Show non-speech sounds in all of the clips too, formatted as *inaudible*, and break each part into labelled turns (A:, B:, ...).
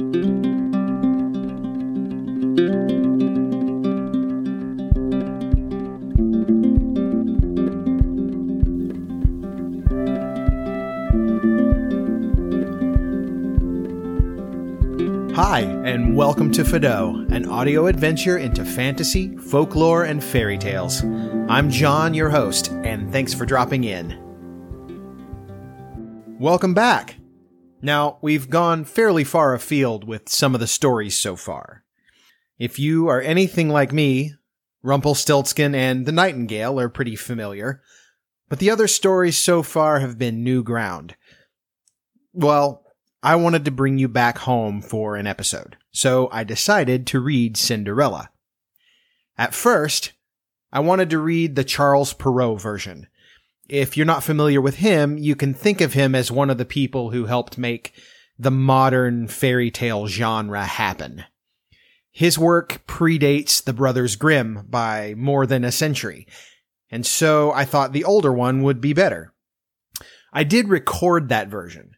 A: Hi, and welcome to Fido, an audio adventure into fantasy, folklore, and fairy tales. I'm John, your host, and thanks for dropping in. Welcome back. Now, we've gone fairly far afield with some of the stories so far. If you are anything like me, Rumpelstiltskin and the Nightingale are pretty familiar, but the other stories so far have been new ground. Well, I wanted to bring you back home for an episode, so I decided to read Cinderella. At first, I wanted to read the Charles Perrault version. If you're not familiar with him, you can think of him as one of the people who helped make the modern fairy tale genre happen. His work predates the Brothers Grimm by more than a century, and so I thought the older one would be better. I did record that version,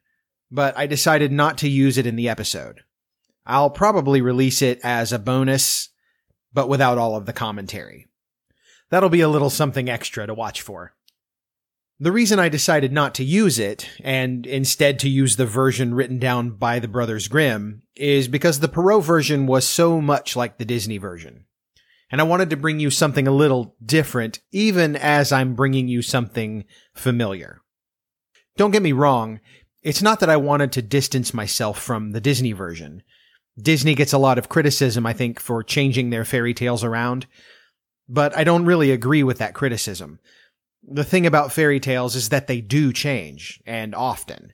A: but I decided not to use it in the episode. I'll probably release it as a bonus, but without all of the commentary. That'll be a little something extra to watch for. The reason I decided not to use it, and instead to use the version written down by the Brothers Grimm, is because the Perrault version was so much like the Disney version. And I wanted to bring you something a little different, even as I'm bringing you something familiar. Don't get me wrong, it's not that I wanted to distance myself from the Disney version. Disney gets a lot of criticism, I think, for changing their fairy tales around, but I don't really agree with that criticism. The thing about fairy tales is that they do change, and often.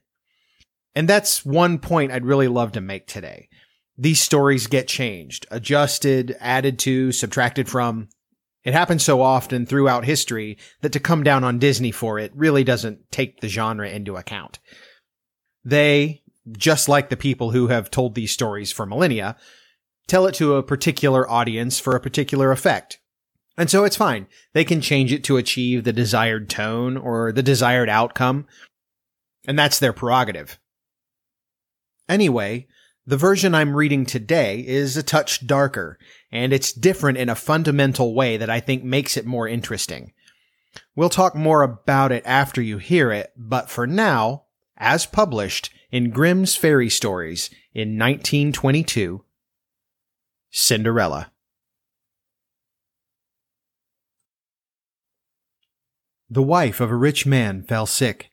A: And that's one point I'd really love to make today. These stories get changed, adjusted, added to, subtracted from. It happens so often throughout history that to come down on Disney for it really doesn't take the genre into account. They, just like the people who have told these stories for millennia, tell it to a particular audience for a particular effect. And so it's fine. They can change it to achieve the desired tone or the desired outcome. And that's their prerogative. Anyway, the version I'm reading today is a touch darker, and it's different in a fundamental way that I think makes it more interesting. We'll talk more about it after you hear it, but for now, as published in Grimm's Fairy Stories in 1922, Cinderella. The wife of a rich man fell sick,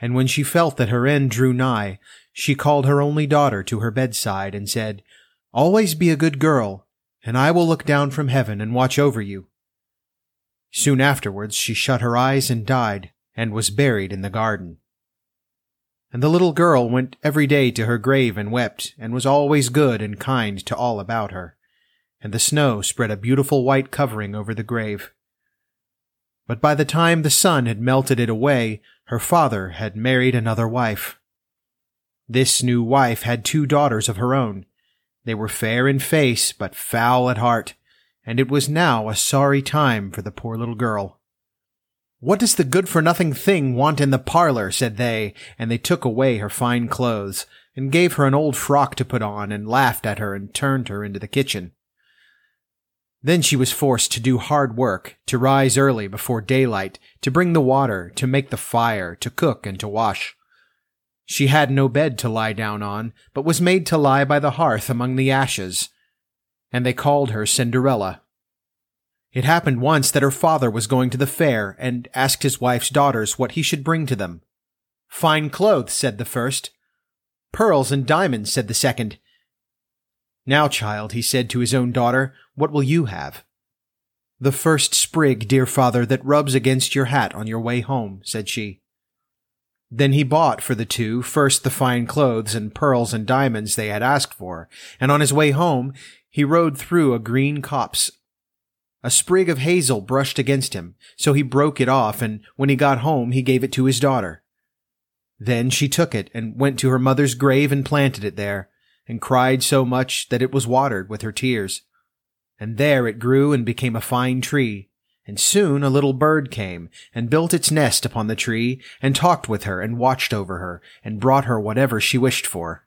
A: and when she felt that her end drew nigh, she called her only daughter to her bedside and said, Always be a good girl, and I will look down from heaven and watch over you. Soon afterwards she shut her eyes and died, and was buried in the garden. And the little girl went every day to her grave and wept, and was always good and kind to all about her. And the snow spread a beautiful white covering over the grave. But by the time the sun had melted it away, her father had married another wife. This new wife had two daughters of her own. They were fair in face, but foul at heart, and it was now a sorry time for the poor little girl. What does the good for nothing thing want in the parlor? said they, and they took away her fine clothes, and gave her an old frock to put on, and laughed at her, and turned her into the kitchen. Then she was forced to do hard work, to rise early before daylight, to bring the water, to make the fire, to cook, and to wash. She had no bed to lie down on, but was made to lie by the hearth among the ashes, and they called her Cinderella. It happened once that her father was going to the fair and asked his wife's daughters what he should bring to them. Fine clothes, said the first. Pearls and diamonds, said the second. Now, child, he said to his own daughter, what will you have? The first sprig, dear father, that rubs against your hat on your way home, said she. Then he bought for the two first the fine clothes and pearls and diamonds they had asked for, and on his way home he rode through a green copse a sprig of hazel brushed against him, so he broke it off, and when he got home he gave it to his daughter. Then she took it and went to her mother's grave and planted it there, and cried so much that it was watered with her tears. And there it grew and became a fine tree, and soon a little bird came and built its nest upon the tree, and talked with her and watched over her, and brought her whatever she wished for.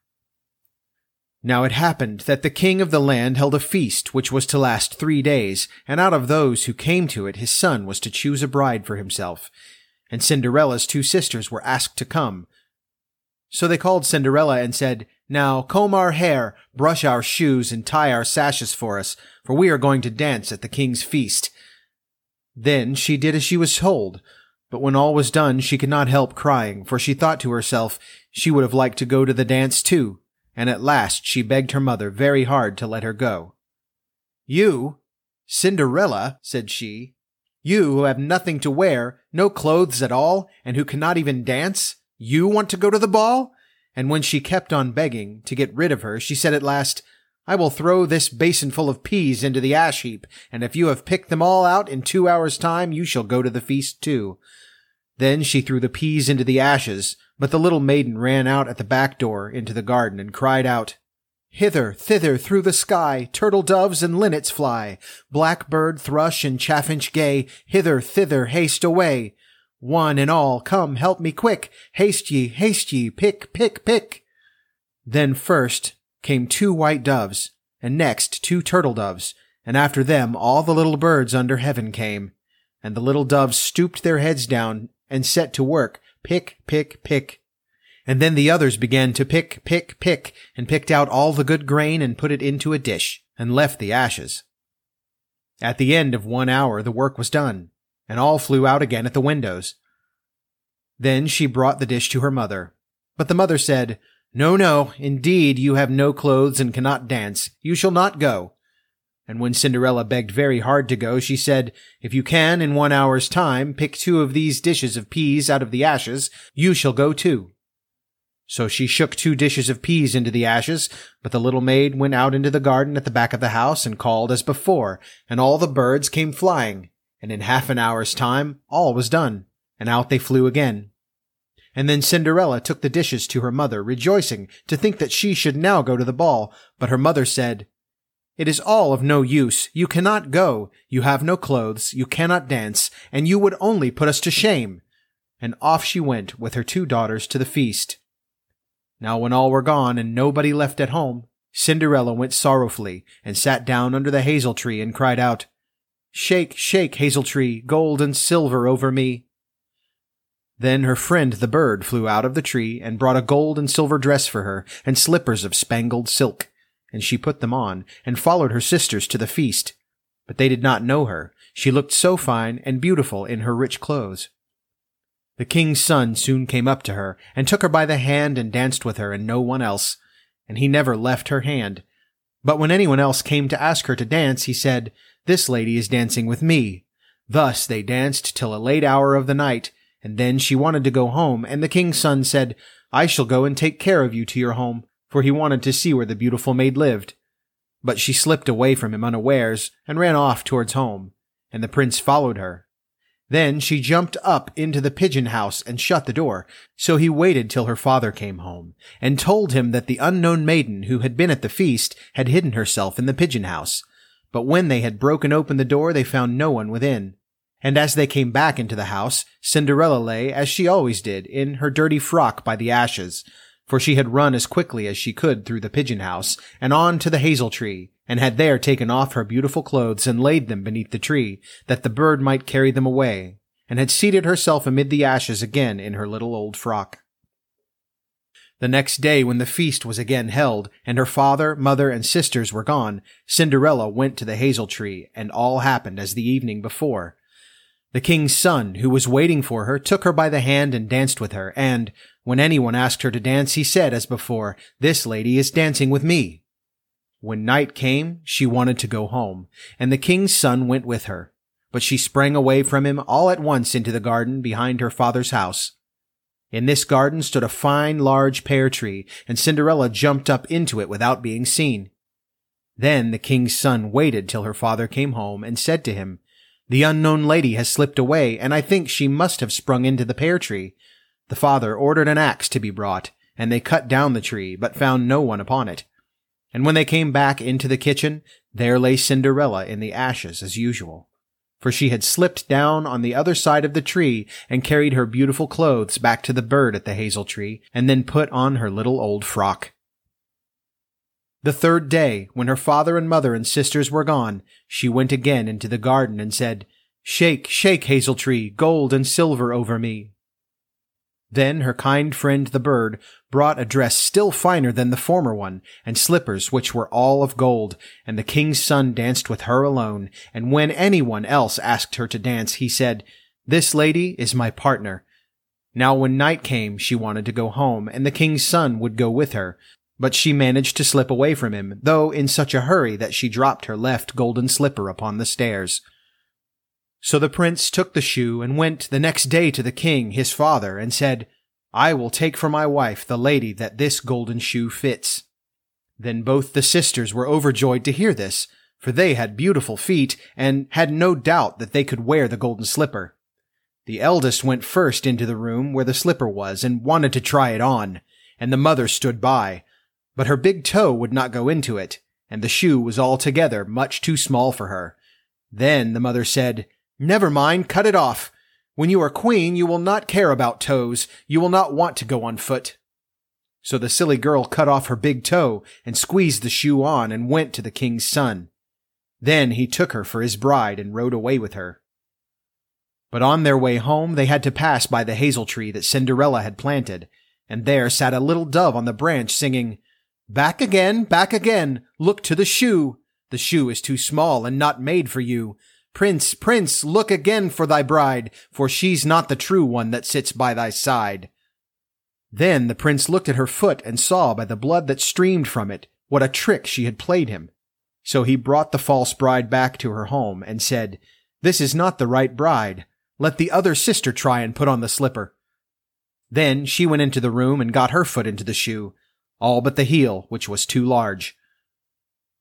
A: Now it happened that the king of the land held a feast which was to last three days, and out of those who came to it his son was to choose a bride for himself. And Cinderella's two sisters were asked to come. So they called Cinderella and said, Now comb our hair, brush our shoes, and tie our sashes for us, for we are going to dance at the king's feast. Then she did as she was told, but when all was done she could not help crying, for she thought to herself she would have liked to go to the dance too and at last she begged her mother very hard to let her go. You, Cinderella, said she, you who have nothing to wear, no clothes at all, and who cannot even dance, you want to go to the ball? And when she kept on begging to get rid of her, she said at last, I will throw this basinful of peas into the ash heap, and if you have picked them all out in two hours' time, you shall go to the feast too. Then she threw the peas into the ashes, but the little maiden ran out at the back door into the garden and cried out, Hither, thither, through the sky, turtle doves and linnets fly, blackbird, thrush, and chaffinch gay, hither, thither, haste away. One and all, come, help me quick, haste ye, haste ye, pick, pick, pick. Then first came two white doves, and next two turtle doves, and after them all the little birds under heaven came. And the little doves stooped their heads down and set to work, pick, pick, pick. And then the others began to pick, pick, pick, and picked out all the good grain and put it into a dish, and left the ashes. At the end of one hour the work was done, and all flew out again at the windows. Then she brought the dish to her mother. But the mother said, No, no, indeed you have no clothes and cannot dance. You shall not go. And when Cinderella begged very hard to go, she said, If you can, in one hour's time, pick two of these dishes of peas out of the ashes, you shall go too. So she shook two dishes of peas into the ashes, but the little maid went out into the garden at the back of the house and called as before, and all the birds came flying, and in half an hour's time all was done, and out they flew again. And then Cinderella took the dishes to her mother, rejoicing to think that she should now go to the ball, but her mother said, it is all of no use. You cannot go. You have no clothes. You cannot dance, and you would only put us to shame. And off she went with her two daughters to the feast. Now when all were gone and nobody left at home, Cinderella went sorrowfully and sat down under the hazel tree and cried out, Shake, shake, hazel tree, gold and silver over me. Then her friend the bird flew out of the tree and brought a gold and silver dress for her and slippers of spangled silk and she put them on, and followed her sisters to the feast. But they did not know her. She looked so fine and beautiful in her rich clothes. The king's son soon came up to her, and took her by the hand and danced with her and no one else, and he never left her hand. But when anyone else came to ask her to dance, he said, This lady is dancing with me. Thus they danced till a late hour of the night, and then she wanted to go home, and the king's son said, I shall go and take care of you to your home, for he wanted to see where the beautiful maid lived. But she slipped away from him unawares and ran off towards home, and the prince followed her. Then she jumped up into the pigeon house and shut the door, so he waited till her father came home, and told him that the unknown maiden who had been at the feast had hidden herself in the pigeon house. But when they had broken open the door, they found no one within. And as they came back into the house, Cinderella lay, as she always did, in her dirty frock by the ashes, for she had run as quickly as she could through the pigeon house and on to the hazel tree, and had there taken off her beautiful clothes and laid them beneath the tree, that the bird might carry them away, and had seated herself amid the ashes again in her little old frock. The next day, when the feast was again held, and her father, mother, and sisters were gone, Cinderella went to the hazel tree, and all happened as the evening before. The king's son, who was waiting for her, took her by the hand and danced with her, and, when anyone asked her to dance, he said, as before, This lady is dancing with me. When night came, she wanted to go home, and the king's son went with her. But she sprang away from him all at once into the garden behind her father's house. In this garden stood a fine large pear tree, and Cinderella jumped up into it without being seen. Then the king's son waited till her father came home and said to him, The unknown lady has slipped away, and I think she must have sprung into the pear tree. The father ordered an axe to be brought, and they cut down the tree, but found no one upon it. And when they came back into the kitchen, there lay Cinderella in the ashes as usual. For she had slipped down on the other side of the tree and carried her beautiful clothes back to the bird at the hazel tree, and then put on her little old frock. The third day, when her father and mother and sisters were gone, she went again into the garden and said, Shake, shake, hazel tree, gold and silver over me. Then her kind friend the bird brought a dress still finer than the former one, and slippers which were all of gold, and the king's son danced with her alone, and when anyone else asked her to dance, he said, This lady is my partner. Now when night came, she wanted to go home, and the king's son would go with her, but she managed to slip away from him, though in such a hurry that she dropped her left golden slipper upon the stairs. So the prince took the shoe and went the next day to the king, his father, and said, I will take for my wife the lady that this golden shoe fits. Then both the sisters were overjoyed to hear this, for they had beautiful feet and had no doubt that they could wear the golden slipper. The eldest went first into the room where the slipper was and wanted to try it on, and the mother stood by, but her big toe would not go into it, and the shoe was altogether much too small for her. Then the mother said, Never mind, cut it off. When you are queen, you will not care about toes. You will not want to go on foot. So the silly girl cut off her big toe and squeezed the shoe on and went to the king's son. Then he took her for his bride and rode away with her. But on their way home, they had to pass by the hazel tree that Cinderella had planted, and there sat a little dove on the branch singing, Back again, back again, look to the shoe. The shoe is too small and not made for you. Prince, prince, look again for thy bride, for she's not the true one that sits by thy side. Then the prince looked at her foot and saw by the blood that streamed from it what a trick she had played him. So he brought the false bride back to her home and said, This is not the right bride. Let the other sister try and put on the slipper. Then she went into the room and got her foot into the shoe, all but the heel, which was too large.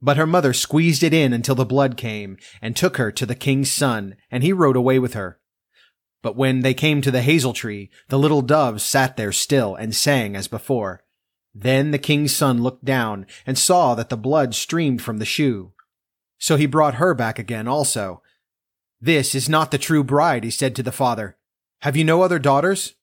A: But her mother squeezed it in until the blood came, and took her to the king's son, and he rode away with her. But when they came to the hazel tree, the little dove sat there still and sang as before. Then the king's son looked down and saw that the blood streamed from the shoe. So he brought her back again also. This is not the true bride, he said to the father. Have you no other daughters?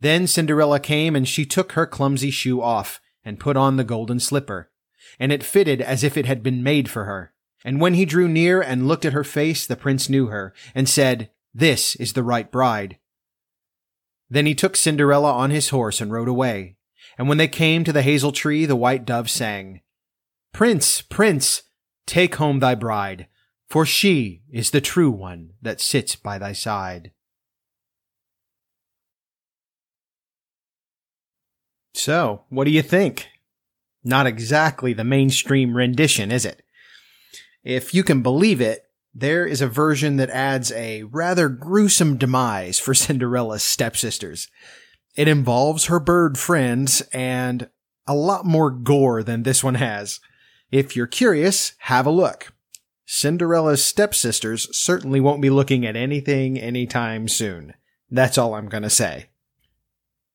A: Then Cinderella came and she took her clumsy shoe off and put on the golden slipper and it fitted as if it had been made for her. And when he drew near and looked at her face, the prince knew her, and said, This is the right bride. Then he took Cinderella on his horse and rode away. And when they came to the hazel tree, the white dove sang, Prince, prince, take home thy bride, for she is the true one that sits by thy side. So, what do you think? Not exactly the mainstream rendition, is it? If you can believe it, there is a version that adds a rather gruesome demise for *laughs* Cinderella's stepsisters. It involves her bird friends and a lot more gore than this one has. If you're curious, have a look. Cinderella's stepsisters certainly won't be looking at anything anytime soon. That's all I'm gonna say.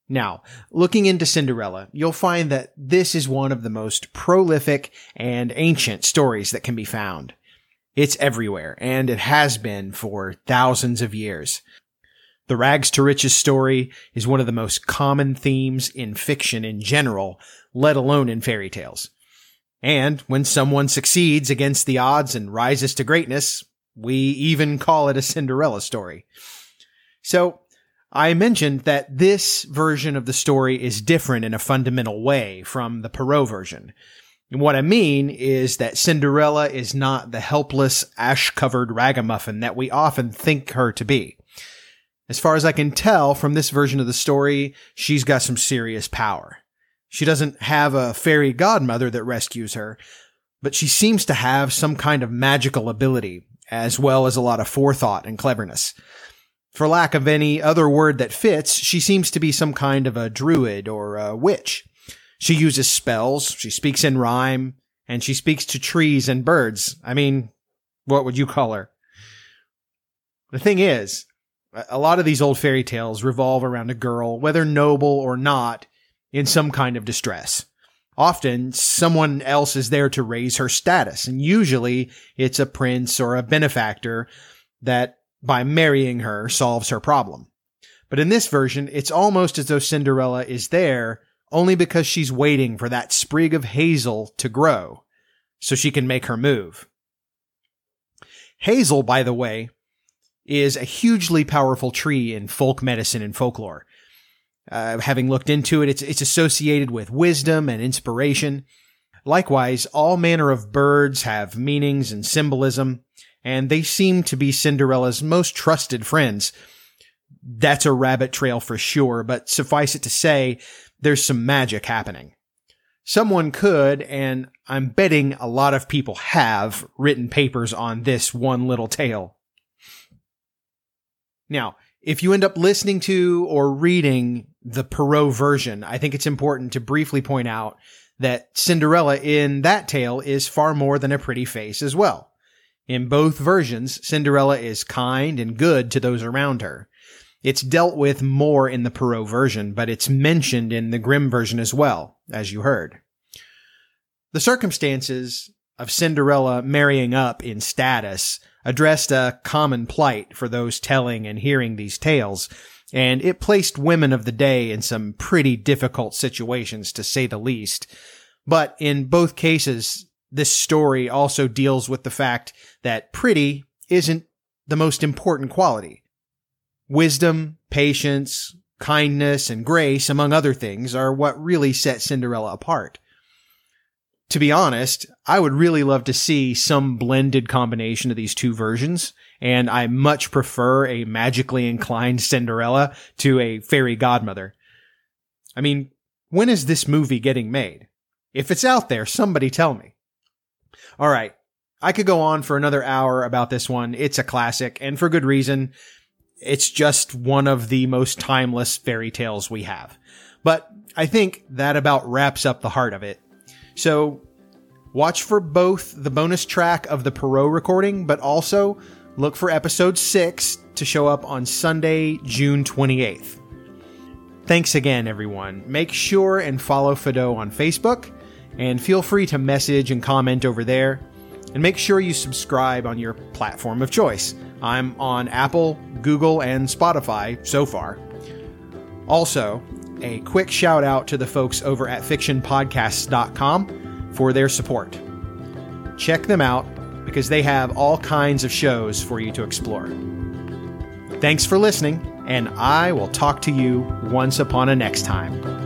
A: Now, looking into Cinderella, you'll find that this is one of the most prolific and ancient stories that can be found. It's everywhere, and it has been for thousands of years. The rags to riches story is one of the most common themes in fiction in general, let alone in fairy tales. And when someone succeeds against the odds and rises to greatness, we even call it a Cinderella story. So, I mentioned that this version of the story is different in a fundamental way from the Perrault version. And what I mean is that Cinderella is not the helpless, ash covered ragamuffin that we often think her to be. As far as I can tell from this version of the story, she's got some serious power. She doesn't have a fairy godmother that rescues her, but she seems to have some kind of magical ability, as well as a lot of forethought and cleverness. For lack of any other word that fits, she seems to be some kind of a druid or a witch. She uses spells, she speaks in rhyme, and she speaks to trees and birds. I mean, what would you call her? The thing is, a lot of these old fairy tales revolve around a girl, whether noble or not, in some kind of distress. Often, someone else is there to raise her status, and usually it's a prince or a benefactor that by marrying her solves her problem. But in this version, it's almost as though Cinderella is there only because she's waiting for that sprig of hazel to grow so she can make her move. Hazel, by the way, is a hugely powerful tree in folk medicine and folklore. Uh, having looked into it, it's, it's associated with wisdom and inspiration. Likewise, all manner of birds have meanings and symbolism, and they seem to be Cinderella's most trusted friends. That's a rabbit trail for sure, but suffice it to say, there's some magic happening. Someone could, and I'm betting a lot of people have, written papers on this one little tale. Now, if you end up listening to or reading the Perrault version, I think it's important to briefly point out that Cinderella in that tale is far more than a pretty face as well. In both versions, Cinderella is kind and good to those around her. It's dealt with more in the Perrault version, but it's mentioned in the Grimm version as well, as you heard. The circumstances of Cinderella marrying up in status addressed a common plight for those telling and hearing these tales, and it placed women of the day in some pretty difficult situations to say the least. But in both cases, this story also deals with the fact that pretty isn't the most important quality. Wisdom, patience, kindness, and grace, among other things, are what really set Cinderella apart. To be honest, I would really love to see some blended combination of these two versions, and I much prefer a magically inclined Cinderella to a fairy godmother. I mean, when is this movie getting made? If it's out there, somebody tell me. All right. I could go on for another hour about this one. It's a classic, and for good reason it's just one of the most timeless fairy tales we have. But I think that about wraps up the heart of it. So watch for both the bonus track of the Perrault recording, but also look for episode 6 to show up on Sunday, June 28th. Thanks again, everyone. Make sure and follow Fido on Facebook, and feel free to message and comment over there. And make sure you subscribe on your platform of choice. I'm on Apple, Google, and Spotify so far. Also, a quick shout out to the folks over at fictionpodcasts.com for their support. Check them out because they have all kinds of shows for you to explore. Thanks for listening, and I will talk to you once upon a next time.